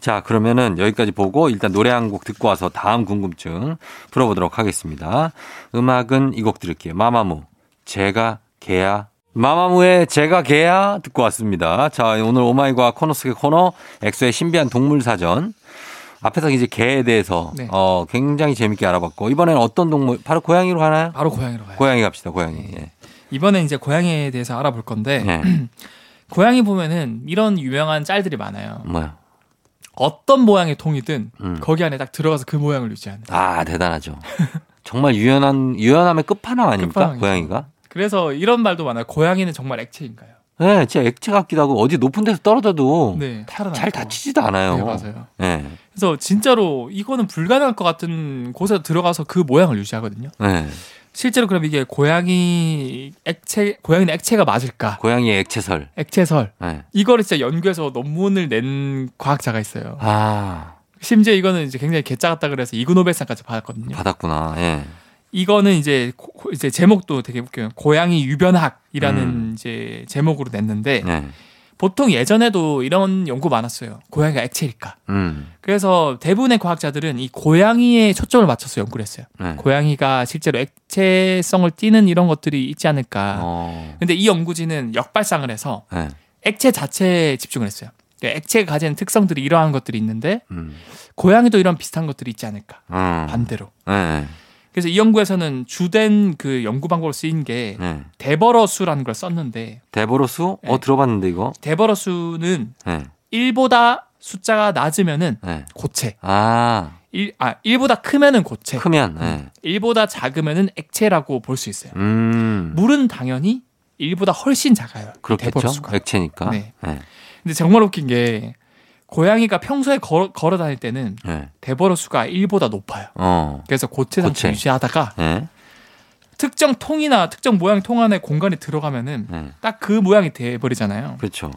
자, 그러면은 여기까지 보고 일단 노래 한 곡 듣고 와서 다음 궁금증 풀어보도록 하겠습니다. 음악은 이 곡 들을게요. 마마무, 제가 개야. 마마무의 제가 개야 듣고 왔습니다. 자, 오늘 오마이과 코너 속의 코너 엑소의 신비한 동물 사전. 앞에서 이제 개에 대해서 네. 어, 굉장히 재밌게 알아봤고 이번에는 어떤 동물 바로 고양이로 하나요? 바로 고양이로 가요. 고양이 갑시다. 고양이. 네. 예. 이번에 이제 고양이에 대해서 알아볼 건데 예. 고양이 보면은 이런 유명한 짤들이 많아요. 뭐야? 어떤 모양의 통이든 음. 거기 안에 딱 들어가서 그 모양을 유지하는. 아, 대단하죠. 정말 유연한 유연함의 끝판왕 아닙니까? 고양이가? 그래서 이런 말도 많아요. 고양이는 정말 액체인가요? 네, 진짜 액체 같기도 하고 어디 높은 데서 떨어져도 네. 잘 다치지도 않아요. 네, 맞아요. 네. 그래서 진짜로 이거는 불가능할 것 같은 곳에 들어가서 그 모양을 유지하거든요. 네. 실제로 그럼 이게 고양이 액체, 고양이는 액체가 맞을까? 고양이의 액체설. 액체설. 네. 이거를 진짜 연구해서 논문을 낸 과학자가 있어요. 아, 심지어 이거는 이제 굉장히 개짜 같다 그래서 이그노벨상까지 받았거든요. 받았구나. 예. 이거는 이제 고- 이제 제목도 되게 웃겨요. 고양이 유변학이라는 음. 이제 제목으로 냈는데 네. 보통 예전에도 이런 연구 많았어요. 고양이가 액체일까? 음. 그래서 대부분의 과학자들은 이 고양이에 초점을 맞춰서 연구를 했어요. 네. 고양이가 실제로 액체성을 띠는 이런 것들이 있지 않을까. 어. 근데 이 연구진은 역발상을 해서 네. 액체 자체에 집중을 했어요. 그러니까 액체가 가지는 특성들이 이러한 것들이 있는데 음. 고양이도 이런 비슷한 것들이 있지 않을까. 음. 반대로. 네. 그래서 이 연구에서는 주된 그 연구 방법으로 쓰인 게 네. 데버러수라는 걸 썼는데 데보로수? 네. 어, 들어봤는데 이거? 데버러수는 네. 1보다 숫자가 낮으면은 네. 고체. 아, 1, 아, 1보다 크면은 고체. 크면, 네. 1보다 작으면은 액체라고 볼 수 있어요. 음. 물은 당연히 1보다 훨씬 작아요. 그렇겠죠. 액체니까. 네. 네. 근데 정말 웃긴 게 고양이가 평소에 걸어, 걸어 다닐 때는 네. 데버러 수가 1보다 높아요. 어. 그래서 고체 상태. 유지하다가 네. 특정 통이나 특정 모양 통 안에 공간이 들어가면은 네. 딱그 모양이 돼 버리잖아요. 그렇죠.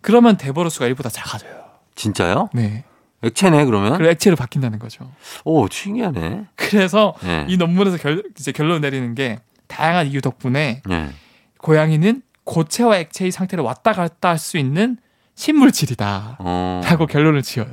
그러면 데버러 수가 1보다 작아져요. 진짜요? 네. 액체네, 그러면? 그리고 액체로 바뀐다는 거죠. 오, 신기하네. 그래서 네. 이 논문에서 결, 이제 결론 내리는 게 다양한 이유 덕분에 네. 고양이는 고체와 액체의 상태를 왔다 갔다 할 수 있는 신물질이다. 어. 라고 결론을 지어요.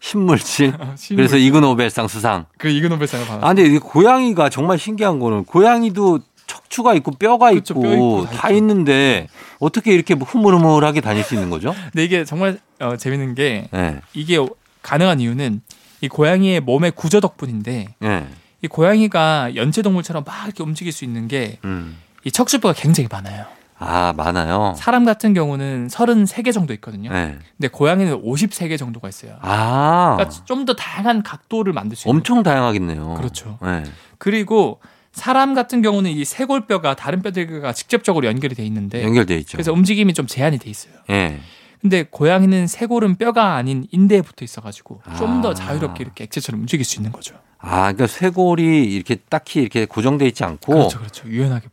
신물질. 신물질. 그래서 이그노벨상 수상. 그 이그노벨상을 받았어요. 아, 근데 이 고양이가 정말 신기한 거는 고양이도 척추가 있고 뼈가 그쵸, 있고, 뼈 있고 다 다. 있는데 어떻게 이렇게 뭐 흐물흐물하게 다닐 수 있는 거죠? 근데 이게 정말 어, 재밌는 게 네. 이게 가능한 이유는 이 고양이의 몸의 구조 덕분인데 네. 이 고양이가 연체동물처럼 막 이렇게 움직일 수 있는 게이 음. 척추뼈가 굉장히 많아요. 아, 많아요. 사람 같은 경우는 33개 정도 있거든요. 네. 근데 고양이는 53개 정도가 있어요. 아, 그러니까 좀 더 다양한 각도를 만들 수 있는 엄청 다양하겠네요. 그렇죠. 네. 그리고 사람 같은 경우는 이 쇄골뼈가 다른 뼈들과 직접적으로 연결이 돼 있는데 연결돼 있죠. 그래서 움직임이 좀 제한이 돼 있어요. 예. 근데 고양이는 쇄골은 뼈가 아닌 인대에 붙어 있어가지고 좀 아. 더 자유롭게 이렇게 액체처럼 움직일 수 있는 거죠. 아, 그러니까 쇄골이 이렇게 딱히 이렇게 고정돼 있지 않고 그렇죠, 그렇죠. 유연하게.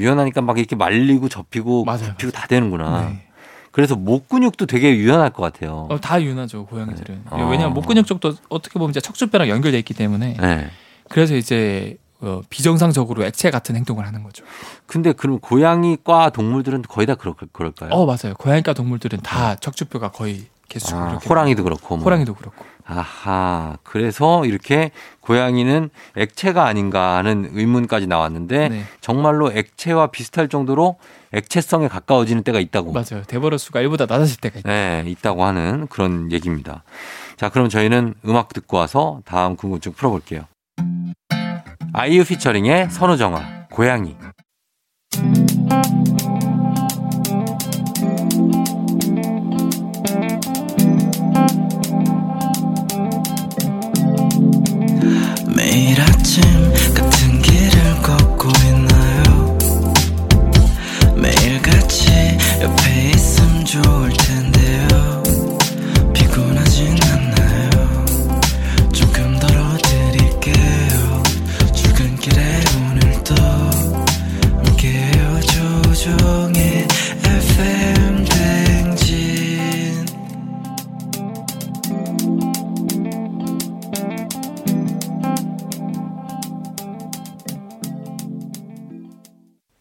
유연하니까 막 이렇게 말리고 접히고 맞아요, 굽히고 다 되는구나. 네. 그래서 목 근육도 되게 유연할 것 같아요. 어, 다 유연하죠 고양이들은. 네. 어. 왜냐하면 목 근육 쪽도 어떻게 보면 이제 척추뼈랑 연결돼 있기 때문에 네. 그래서 이제 어, 비정상적으로 액체 같은 행동을 하는 거죠. 근데 그럼 고양이과 동물들은 거의 다 그럴, 그럴까요? 어 맞아요. 고양이과 동물들은 다 척추뼈가 거의 개수 아, 이렇게 호랑이도 그렇고. 뭐. 호랑이도 그렇고. 아하. 그래서 이렇게 고양이는 액체가 아닌가 하는 의문까지 나왔는데 네. 정말로 액체와 비슷할 정도로 액체성에 가까워지는 때가 있다고. 맞아요. 대버러수가 1보다 낮아질 때가 있다. 네, 있다고 하는 그런 얘기입니다. 자, 그럼 저희는 음악 듣고 와서 다음 궁금증 풀어볼게요. 아이유 피처링의 선우정아, 고양이.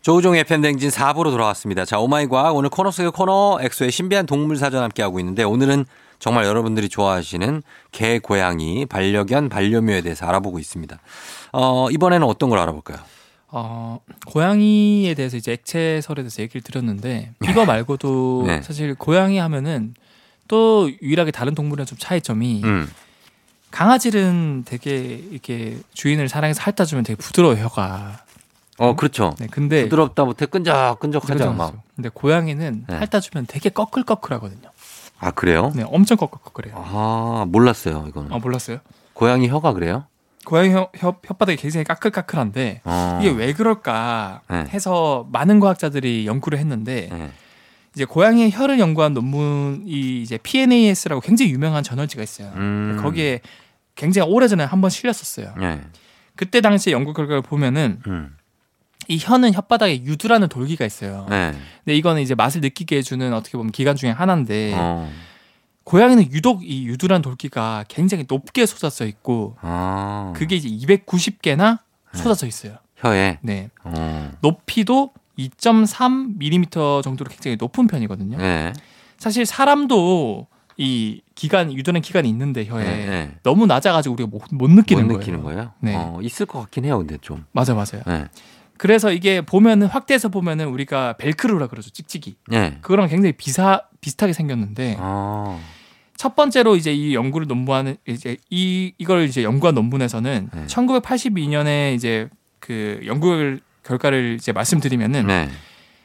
조우종의 팬댕진 4부로 돌아왔습니다. 자, 오마이과학 오늘 코너 속의 코너 엑소의 신비한 동물 사전 함께하고 있는데 오늘은 정말 여러분들이 좋아하시는 개, 고양이, 반려견, 반려묘에 대해서 알아보고 있습니다. 어, 이번에는 어떤 걸 알아볼까요? 어, 고양이에 대해서 이제 액체설에 대해서 얘기를 드렸는데 이거 말고도 네. 사실 고양이 하면은 또 유일하게 다른 동물이랑 좀 차이점이 음. 강아지는 되게 이렇게 주인을 사랑해서 핥아주면 되게 부드러워요 혀가. 어, 그렇죠. 네, 근데 부드럽다 못해 끈적끈적하죠. 막. 근데 고양이는 네. 핥아주면 되게 꺼끌꺼끌하거든요. 아, 그래요? 네, 엄청 꺼끌꺼끌해요. 아, 몰랐어요, 이거는. 아 몰랐어요? 고양이 혀가 그래요? 고양이 혀, 혀, 혓바닥이 굉장히 까끌까끌한데 어. 이게 왜 그럴까 네. 해서 많은 과학자들이 연구를 했는데 네. 이제 고양이의 혀를 연구한 논문이 이제 PNAS라고 굉장히 유명한 저널지가 있어요. 음. 거기에 굉장히 오래전에 한번 실렸었어요. 네. 그때 당시 연구 결과를 보면은 음. 이 혀는 혓바닥에 유두라는 돌기가 있어요. 네. 근데 이거는 이제 맛을 느끼게 해주는 어떻게 보면 기관 중에 하나인데 어. 고양이는 유독 이 유두란 돌기가 굉장히 높게 솟아져 있고 아. 그게 이제 290개나 쏟아져 있어요. 혀에. 네. 어. 높이도 2.3mm 정도로 굉장히 높은 편이거든요. 네. 사실 사람도 이 기간 유두는 기간이 있는데 혀에 네, 네. 너무 낮아가지고 우리가 못, 못 느끼는 못 거예요. 느끼는 거예요? 네. 어, 있을 것 같긴 해요, 근데 좀. 맞아 맞아요. 네. 그래서 이게 보면은 확대해서 보면은 우리가 벨크로라 그러죠 찍찍이. 네. 그거랑 굉장히 비사 비슷하게 생겼는데 아. 첫 번째로 이제 이 연구를 논문하는 이제 이 이걸 이제 연구한 논문에서는 네. 1982년에 이제 그 연구 결과를 이제 말씀드리면은 네.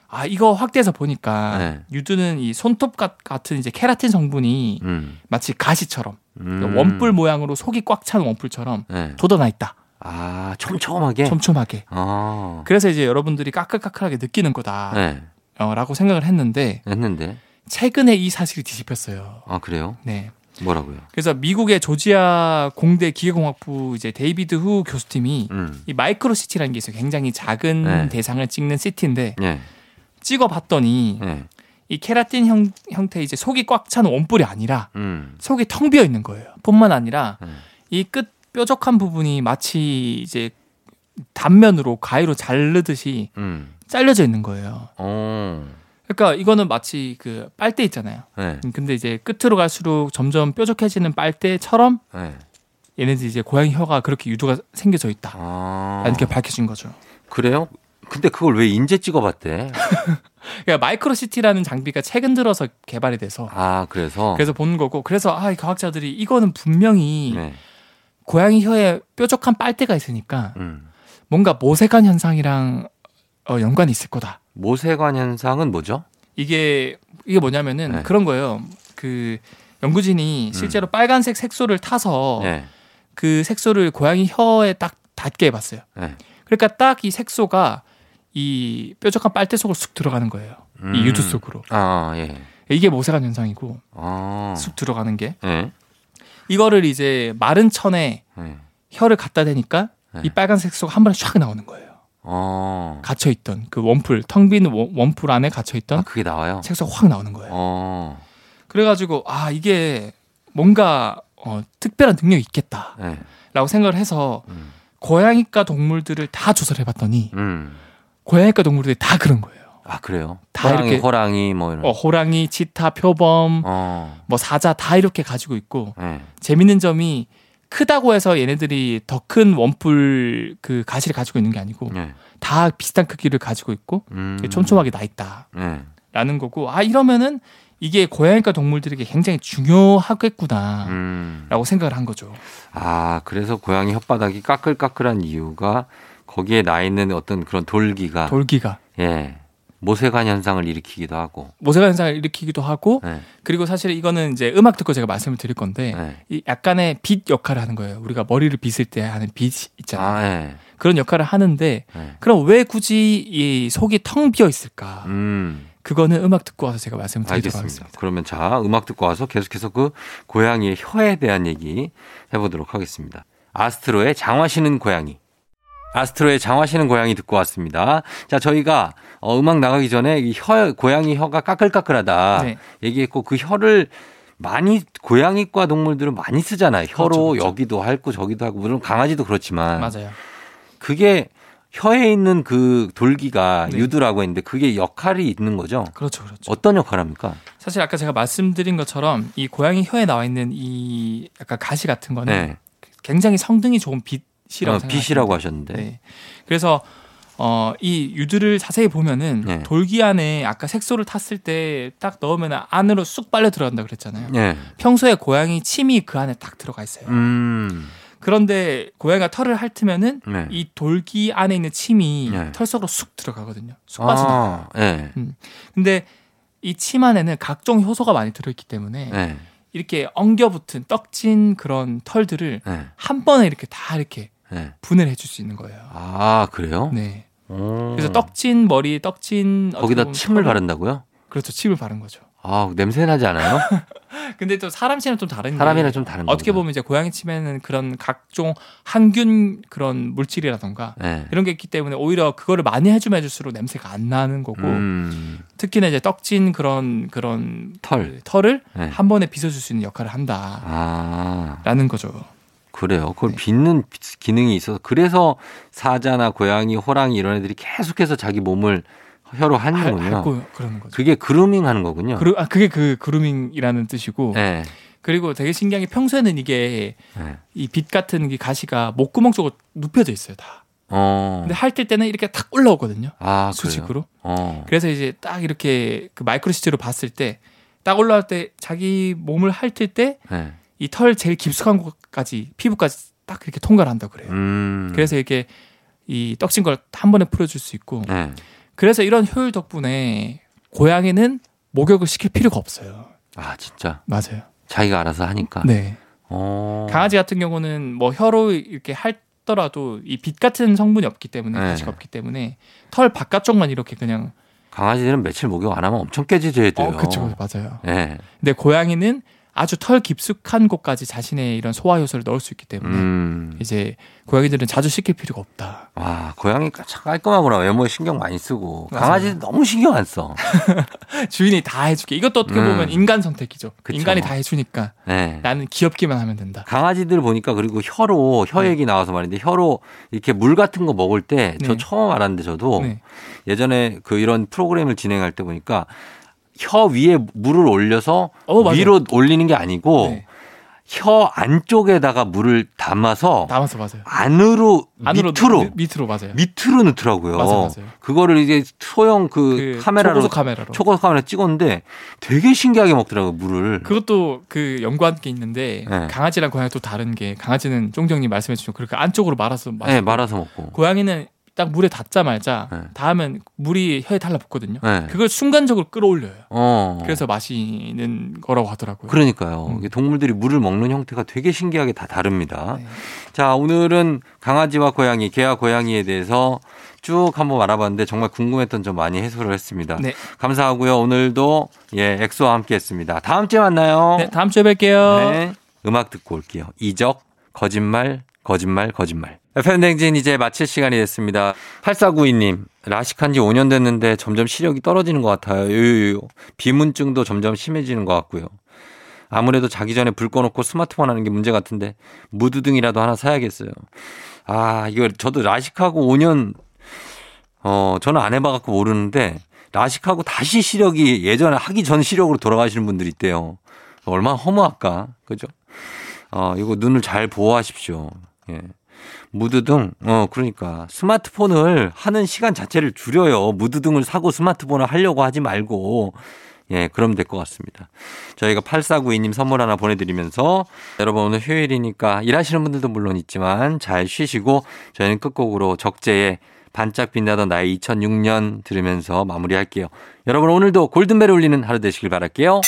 아 이거 확대해서 보니까 네. 유두는 이 손톱 같- 같은 이제 케라틴 성분이 음. 마치 가시처럼 음. 원뿔 모양으로 속이 꽉 찬 원뿔처럼 네. 돋아나 있다. 아, 촘촘하게. 촘촘하게. 아. 그래서 이제 여러분들이 까끌까끌하게 느끼는 네. 거다라고 생각을 했는데 했는데. 최근에 이 사실이 뒤집혔어요. 아, 그래요? 네. 뭐라고요? 그래서 미국의 조지아 공대 기계공학부 이제 데이비드 후 교수팀이 음. 이 micro CT라는 게 있어요. 굉장히 작은 네. 대상을 찍는 CT인데 네. 찍어봤더니 네. 이 케라틴 형, 형태 이제 속이 꽉 찬 원뿔이 아니라 음. 속이 텅 비어 있는 거예요. 뿐만 아니라 네. 이끝 뾰족한 부분이 마치 이제 단면으로 가위로 자르듯이 음. 잘려져 있는 거예요. 어. 그러니까 이거는 마치 그 빨대 있잖아요. 네. 근데 이제 끝으로 갈수록 점점 뾰족해지는 빨대처럼 네. 얘네들 이제 고양이 혀가 그렇게 유두가 생겨져 있다. 아. 이렇게 밝혀진 거죠. 그래요? 근데 그걸 왜 인제 찍어봤대? 그러니까 마이크로시티라는 장비가 최근 들어서 개발이 돼서 아, 그래서. 그래서 보는 거고 그래서 아, 이 과학자들이 이거는 분명히 네. 고양이 혀에 뾰족한 빨대가 있으니까 음. 뭔가 모세관 현상이랑 어, 연관이 있을 거다. 모세관 현상은 뭐죠? 이게 이게 뭐냐면은 네. 그런 거예요. 그 연구진이 실제로 빨간색 색소를 타서 네. 그 색소를 고양이 혀에 딱 닿게 해봤어요. 네. 그러니까 딱 이 색소가 이 뾰족한 빨대 속으로 쑥 들어가는 거예요. 음. 이 유두 속으로. 아, 예. 이게 모세관 현상이고 아. 쑥 들어가는 게 예. 이거를 이제 마른 천에 예. 혀를 갖다 대니까 네. 이 빨간 색 소가 한 번에 쫙 나오는 거예요. 어. 갇혀 있던 그 원풀 텅 빈 원풀 안에 갇혀 아, 있던 그게 나와요? 색소가 확 나오는 거예요. 어. 그래가지고 아 이게 뭔가 어, 특별한 능력이 있겠다라고 네. 생각을 해서 음. 고양이과 동물들을 다 조사를 해봤더니 음. 고양이과 동물들이 다 그런 거예요. 아, 그래요? 다 호랑이, 이렇게- 호랑이, 뭐 이런. 어, 호랑이, 치타, 표범, 어. 뭐 사자 다 이렇게 가지고 있고 예. 재밌는 점이 크다고 해서 얘네들이 더 큰 원뿔 그 가시를 가지고 있는 게 아니고 예. 다 비슷한 크기를 가지고 있고 음. 촘촘하게 나 있다라는 예. 거고 아 이러면은 이게 고양이과 동물들에게 굉장히 중요하겠구나라고 음. 생각을 한 거죠. 아, 그래서 고양이 혓바닥이 까끌까끌한 이유가 거기에 나 있는 어떤 그런 돌기가 돌기가 예. 모세관 현상을 일으키기도 하고. 모세관 현상을 일으키기도 하고 예. 그리고 사실 이거는 이제 음악 듣고 제가 말씀을 드릴 건데 예. 이 약간의 빛 역할을 하는 거예요. 우리가 머리를 빗을 때 하는 빛 있잖아요. 아, 예. 그런 역할을 하는데 예. 그럼 왜 굳이 이 속이 텅 비어 있을까? 음. 그거는 음악 듣고 와서 제가 말씀을 드리도록 알겠습니다. 하겠습니다. 그러면 자, 음악 듣고 와서 계속해서 그 고양이의 혀에 대한 얘기 해보도록 하겠습니다. 아스트로의 장화시는 고양이. 아스트로의 장화시는 고양이 듣고 왔습니다. 자, 저희가 어, 음악 나가기 전에 이 혀, 고양이 혀가 까끌까끌하다 네. 얘기했고 그 혀를 많이 고양이과 동물들은 많이 쓰잖아요. 혀로 그렇죠, 그렇죠. 여기도 핥고 저기도 하고 물론 강아지도 그렇지만 맞아요. 그게 혀에 있는 그 돌기가 네. 유두라고 했는데 그게 역할이 있는 거죠. 그렇죠, 그렇죠. 어떤 역할 합니까? 사실 아까 제가 말씀드린 것처럼 이 고양이 혀에 나와 있는 이 약간 가시 같은 거는 네. 굉장히 성능이 좋은 빛 이라고 어, 빛이라고. 하셨는데. 네. 그래서 어, 이 유두를 자세히 보면은 네. 돌기 안에 아까 색소를 탔을 때 딱 넣으면 안으로 쑥 빨려 들어간다 그랬잖아요. 네. 평소에 고양이 침이 그 안에 딱 들어가 있어요. 음. 그런데 고양이가 털을 핥으면은 네. 이 돌기 안에 있는 침이 네. 털 속으로 쑥 들어가거든요. 쑥 빠져나가요. 아, 네. 근데 이 침 안에는 각종 효소가 많이 들어있기 때문에 네. 이렇게 엉겨붙은 떡진 그런 털들을 네. 한 번에 이렇게 다 이렇게 네. 분해를 해줄 수 있는 거예요. 아, 그래요? 네. 오. 그래서 떡진 머리, 떡진 거기다 침을 털을- 바른다고요? 그렇죠. 침을 바른 거죠. 아, 냄새 나지 않아요? 근데 또 사람 침은 좀 다른 게 사람이랑 좀 다른 거. 어떻게 보면 이제 고양이 침에는 그런 각종 항균 그런 물질이라던가 네. 이런 게 있기 때문에 오히려 그거를 많이 해주면 해줄수록 냄새가 안 나는 거고 음. 특히나 이제 떡진 그런 그런 털. 그 털을 네. 한 번에 빗어줄 수 있는 역할을 한다라는 아, 거죠. 그래요. 그걸 네. 빚는 기능이 있어서 그래서 사자나 고양이, 호랑이 이런 애들이 계속해서 자기 몸을 혀로 할, 하는군요. 고 그러는 거죠. 그게 그루밍 하는 거군요. 그루, 아, 그게 그 그루밍이라는 뜻이고 네. 그리고 되게 신기한 게 평소에는 이게 네. 이빛 같은 이 가시가 목구멍 쪽으로 눕혀져 있어요 다. 어. 근데 핥을 때는 이렇게 탁 올라오거든요. 아? 수직으로. 어. 그래서 이제 딱 이렇게 그 마이크로 시트로 봤을 때 딱 올라올 때 자기 몸을 핥을 때 이털 네. 제일 깊숙한 곳까지 피부까지 딱 이렇게 통과를 한다고 그래요. 음. 그래서 이렇게 이 떡진 걸 한 번에 풀어줄 수 있고 네. 그래서 이런 효율 덕분에 고양이는 목욕을 시킬 필요가 없어요. 아, 진짜. 맞아요. 자기가 알아서 하니까. 네. 어. 강아지 같은 경우는 뭐 혀로 이렇게 핥더라도 이 빛 같은 성분이 없기 때문에 네. 가시가 없기 때문에 털 바깥쪽만 이렇게 그냥 강아지들은 며칠 목욕 안 하면 엄청 깨지져야 돼요. 어 그쵸 맞아요. 네. 근데 고양이는 아주 털 깊숙한 곳까지 자신의 이런 소화 효소를 넣을 수 있기 때문에 음. 이제 고양이들은 자주 씻길 필요가 없다. 와, 고양이 참 깔끔하구나. 외모에 신경 많이 쓰고. 맞아요. 강아지 너무 신경 안 써. 주인이 다 해줄게. 이것도 어떻게 음. 보면 인간 선택이죠. 그쵸. 인간이 다 해주니까 네. 나는 귀엽기만 하면 된다. 강아지들 보니까 그리고 혀로 혀 네. 얘기 나와서 말인데 혀로 이렇게 물 같은 거 먹을 때저 네. 처음 알았는데 저도 네. 예전에 그 이런 프로그램을 진행할 때 보니까 혀 위에 물을 올려서 어. 위로 올리는 게 아니고 네. 혀 안쪽에다가 물을 담아서 남아서 맞아요. 안으로, 안으로 밑으로 밑- 밑으로 맞아요. 밑으로 넣더라고요. 맞아요, 맞아요. 그거를 이제 소형 그, 그 카메라로 초고속 카메라로. 초고속 카메라 찍었는데 되게 신기하게 먹더라고요 물을. 그것도 그 연구한 게 있는데 네. 강아지랑 고양이 또 다른 게 강아지는 쫑정님 말씀해 주신 그렇게 안쪽으로 말아서 마시고 네 말아서 먹고. 고양이는 딱 물에 닿자마자 네. 닿으면 물이 혀에 달라붙거든요. 네. 그걸 순간적으로 끌어올려요. 어. 그래서 마시는 거라고 하더라고요. 그러니까요. 음. 동물들이 물을 먹는 형태가 되게 신기하게 다 다릅니다. 네. 자, 오늘은 강아지와 고양이, 개와 고양이에 대해서 쭉 한번 알아봤는데 정말 궁금했던 점 많이 해소를 했습니다. 네. 감사하고요. 오늘도 예, 엑소와 함께 했습니다. 다음 주에 만나요. 네, 다음 주에 뵐게요. 네. 음악 듣고 올게요. 이적, 거짓말, 거짓말, 거짓말. FM댕진 이제 마칠 시간이 됐습니다. 8492님, 라식한 지 5년 됐는데 점점 시력이 떨어지는 것 같아요. 유유유. 비문증도 점점 심해지는 것 같고요. 아무래도 자기 전에 불 꺼놓고 스마트폰 하는 게 문제 같은데 무드등이라도 하나 사야겠어요. 아, 이거 저도 라식하고 5년, 어, 저는 안 해봐갖고 모르는데 라식하고 다시 시력이 예전에 하기 전 시력으로 돌아가시는 분들이 있대요. 얼마나 허무할까. 그죠? 어, 이거 눈을 잘 보호하십시오. 예. 무드등, 어, 그러니까. 스마트폰을 하는 시간 자체를 줄여요. 무드등을 사고 스마트폰을 하려고 하지 말고. 예, 그러면 될것 같습니다. 저희가 8492님 선물 하나 보내드리면서 여러분 오늘 휴일이니까 일하시는 분들도 물론 있지만 잘 쉬시고 저희는 끝곡으로 적재의 반짝 빛나던 나의 2006년 들으면서 마무리할게요. 여러분 오늘도 골든벨을 울리는 하루 되시길 바랄게요.